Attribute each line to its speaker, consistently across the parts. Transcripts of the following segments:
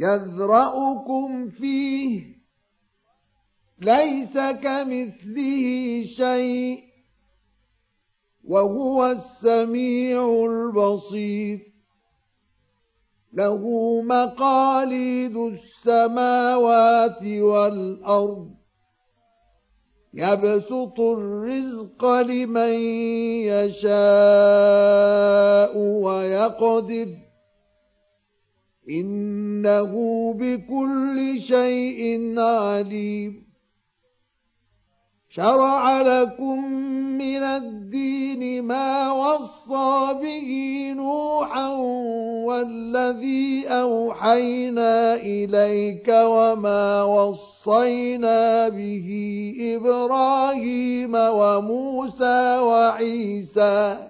Speaker 1: يذرأكم فيه ليس كمثله شيء وهو السميع البصير. له مقاليد السماوات والأرض. يبسط الرزق لمن يشاء ويقدر. إنه بكل شيء عليم. شرع لكم من الدين ما وصى به نوحا والذي أوحينا إليك وما وصينا به إبراهيم وموسى وعيسى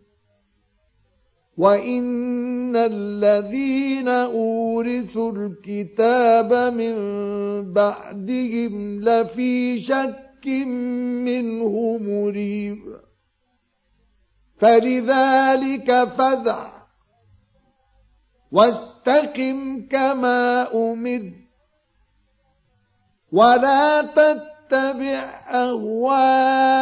Speaker 1: وإن الذين أورثوا الكتاب من بعدهم لفي شك منه مريب فلذلك فذع واستقم كما أمر ولا تتبع أهواءهم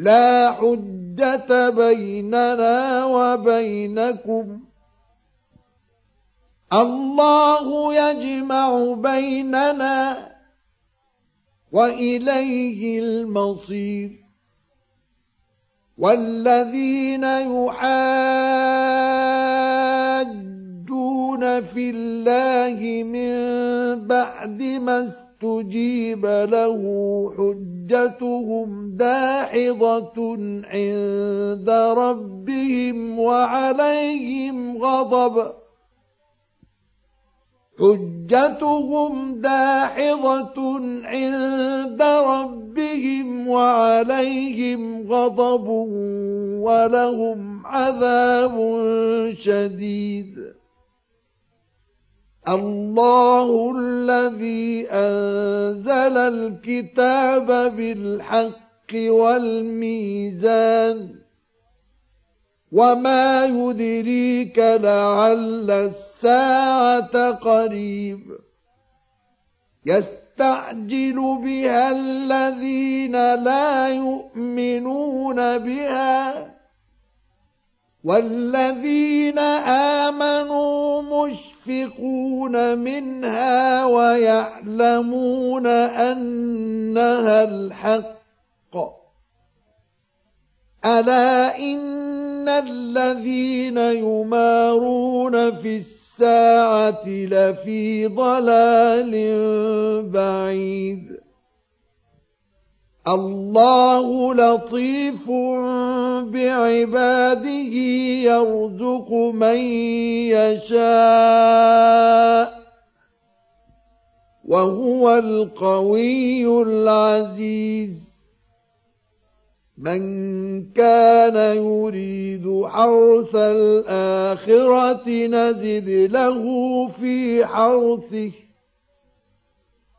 Speaker 1: لا حجة بيننا وبينكم. الله يجمع بيننا وإليه المصير. والذين يحاجون في الله من بعد ما استجيب له حجتهم داحضة عند ربهم وعليهم غضب. حجتهم داحضة عند ربهم وعليهم غضب ولهم عذاب شديد. الله الذي أنزل الكتاب بالحق والميزان وما يدريك لعل الساعة قريب يستعجل بها الذين لا يؤمنون بها والذين آمنوا مشفقون منها ويعلمون أنها الحق. ألا إن الذين يمارون في الساعة لفي ضلال بعيد. الله لطيف بعباده يرزق من يشاء وهو القوي العزيز. من كان يريد حرث الآخرة نزد له في حرثه.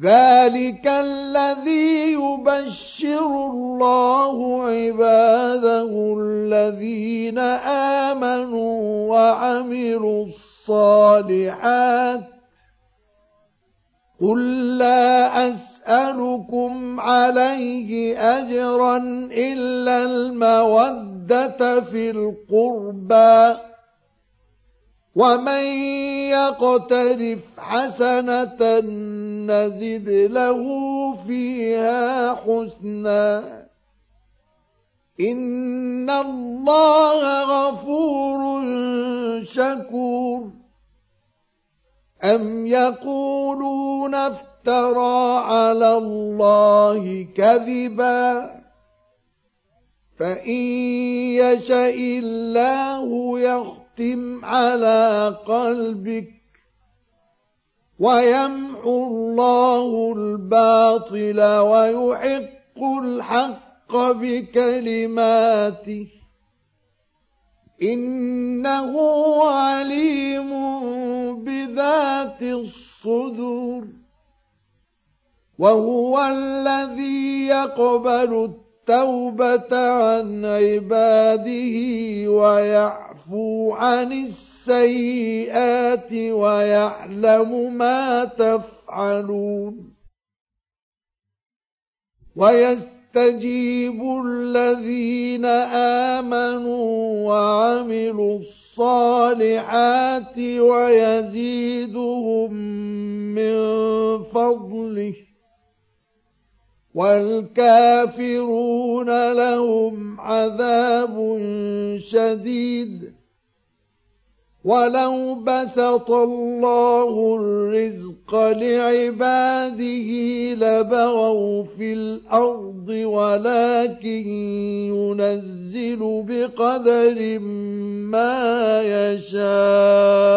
Speaker 1: ذلك الذي يبشر الله عباده الذين آمنوا وعملوا الصالحات قل لا أسألكم عليه أجرا إلا المودة في القربى ومن يقترف حسنة نزد له فيها حسنا إن الله غفور شكور أم يقولون افترى على الله كذبا فإن يشأ الله يخطر يختم على قلبك ويمحو الله الباطل ويحق الحق بكلماته. إنه عليم بذات الصدور وهو الذي يقبل التوبة عن عباده ويعفو عن السيئات ويعلم ما تفعلون. ويستجيب الذين آمنوا وعملوا الصالحات ويزيدهم من فضله. والكافرون لهم عذاب شديد. ولو بسط الله الرزق لعباده لبغوا في الأرض ولكن ينزل بقدر ما يشاء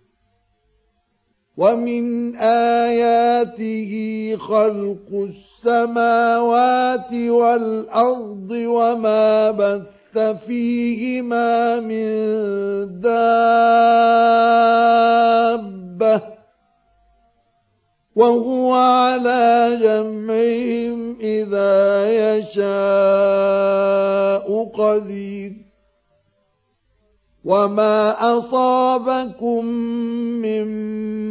Speaker 1: ومن آياته خلق السماوات والأرض وما بث فيهما من دابة وهو على جمعهم إذا يشاء قدير وما أصابكم من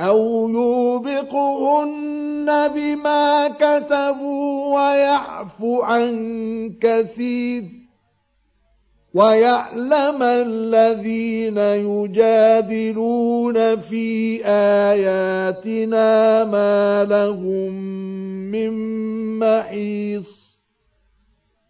Speaker 1: أو يوبقهن بما كتبوا ويعفو عن كثير ويعلم الذين يجادلون في آياتنا ما لهم من محيص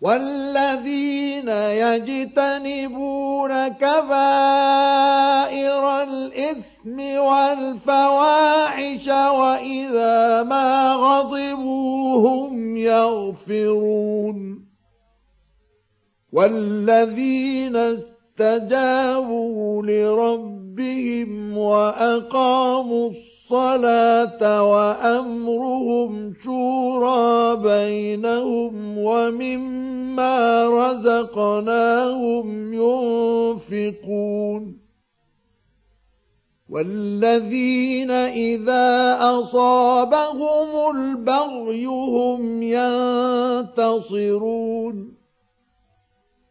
Speaker 1: وَالَّذِينَ يَجْتَنِبُونَ كَبَائِرَ الْإِثْمِ وَالْفَوَاحِشَ وَإِذَا مَا غَضِبُوا هُمْ يَغْفِرُونَ. وَالَّذِينَ اسْتَجَابُوا لِرَبِّهِمْ وَأَقَامُوا الصَّلَاةَ وَأَمْرُهُمْ شُورَىٰ بَيْنَهُمْ وَمِمَّا رَزَقْنَاهُمْ يُنفِقُونَ. وَالَّذِينَ إِذَا أَصَابَهُمُ الْبَغْيُ هُمْ يَنتَصِرُونَ.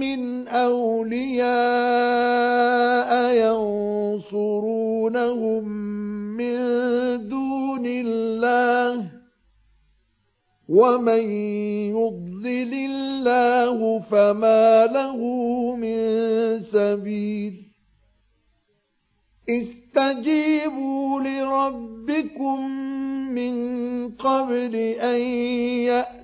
Speaker 1: من أولياء ينصرونهم من دون الله ومن يضلل الله فما له من سبيل استجيبوا لربكم من قبل أن يأتي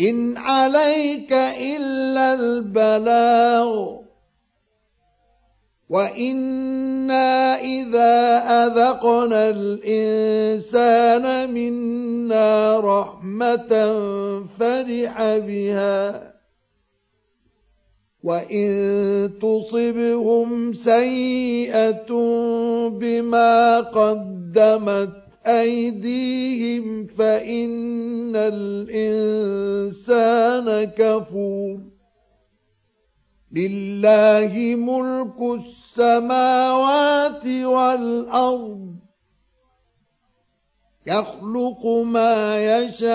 Speaker 1: إن عليك إلا البلاغ. وإنا إذا أذقنا الإنسان منا رحمة فرح بها. وإن تصبهم سيئة بما قدمت أيديهم فإن الإنسان كفور. لله ملك السماوات والأرض. يخلق ما يشاء.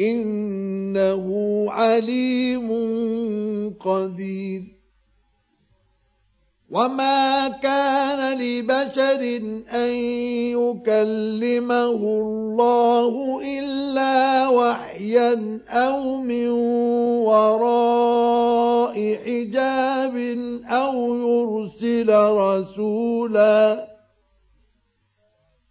Speaker 1: إنه عليم قدير. وما كان لبشر أن يكلمه الله إلا وحيا أو من وراء حجاب أو يرسل رسولا.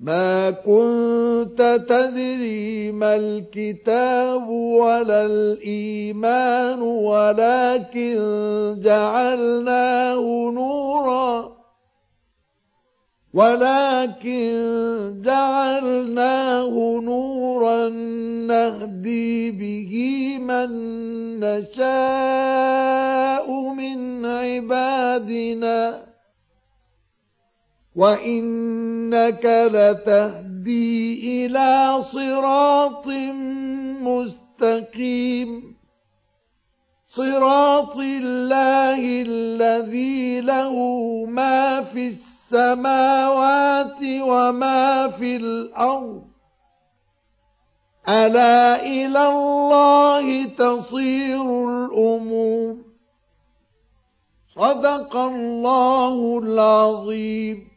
Speaker 1: ما كنت تدري ما الكتاب ولا الإيمان ولكن جعلناه نوراً. ولكن جعلناه نورا نهدي به من نشاء من عبادنا. وانك لتهدي إلى صراط مستقيم صراط الله الذي له ما في السماوات وما في الأرض ألا إلى الله تصير الأمور صدق الله العظيم